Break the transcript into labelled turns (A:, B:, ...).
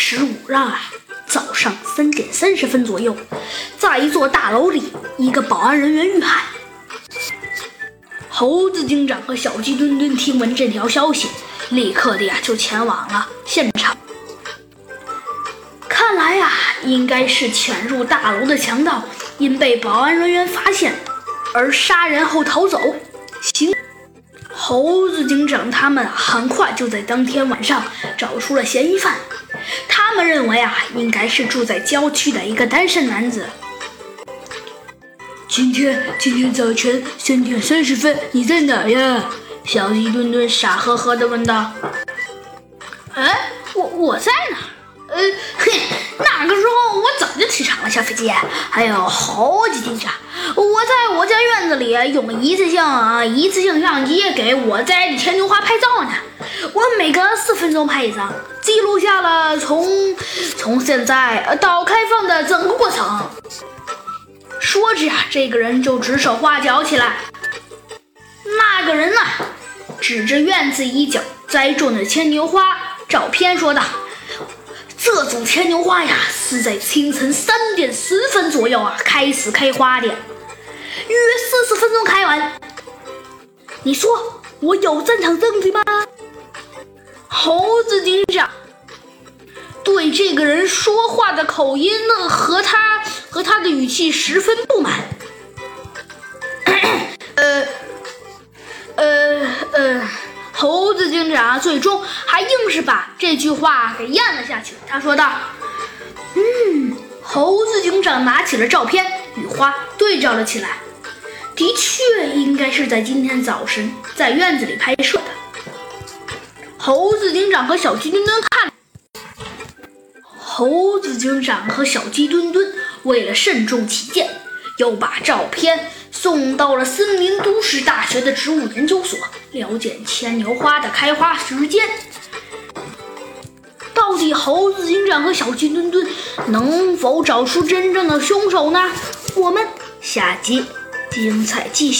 A: 十五日啊，早上三点三十分左右，在一座大楼里，一个保安人员遇害。猴子警长和小鸡墩墩听闻这条消息，立刻的呀就前往了现场。看来呀，应该是潜入大楼的强盗因被保安人员发现而杀人后逃走。行，猴子警长他们很快就在当天晚上找出了嫌疑犯。他们认为啊，应该是住在郊区的一个单身男子。
B: 今天，今天早晨三点三十分，你在哪呀？小鸡墩墩傻呵呵地问道。
A: 哎，我我在哪？呃，嘿，那个时候我早就起床了，小飞机，还有好几天假。我在我家院子里用一次性啊一次性相机给我摘的牵牛花拍照呢。我每隔四分钟拍一张，记录下了从从现在到开放的整个过程。说着啊，这个人就指手画脚起来。那个人呢，指着院子一角栽种的牵牛花照片说道：“这组牵牛花呀，是在清晨三点十分左右啊开始开花的，约四十分钟开完。你说我有正常证据吗？”这个人说话的口音呢和他。和他的语气十分不满。呃，呃呃，猴子警长最终还硬是把这句话给咽了下去。他说道：“嗯。”猴子警长拿起了照片与花对照了起来，的确应该是在今天早晨在院子里拍摄的。猴子警长和小鸡墩墩看，猴子警长和小鸡墩墩。为了慎重起见，又把照片送到了森林都市大学的植物研究所，了解牵牛花的开花时间。到底猴子警长和小鸡墩墩能否找出真正的凶手呢？我们下集精彩继续。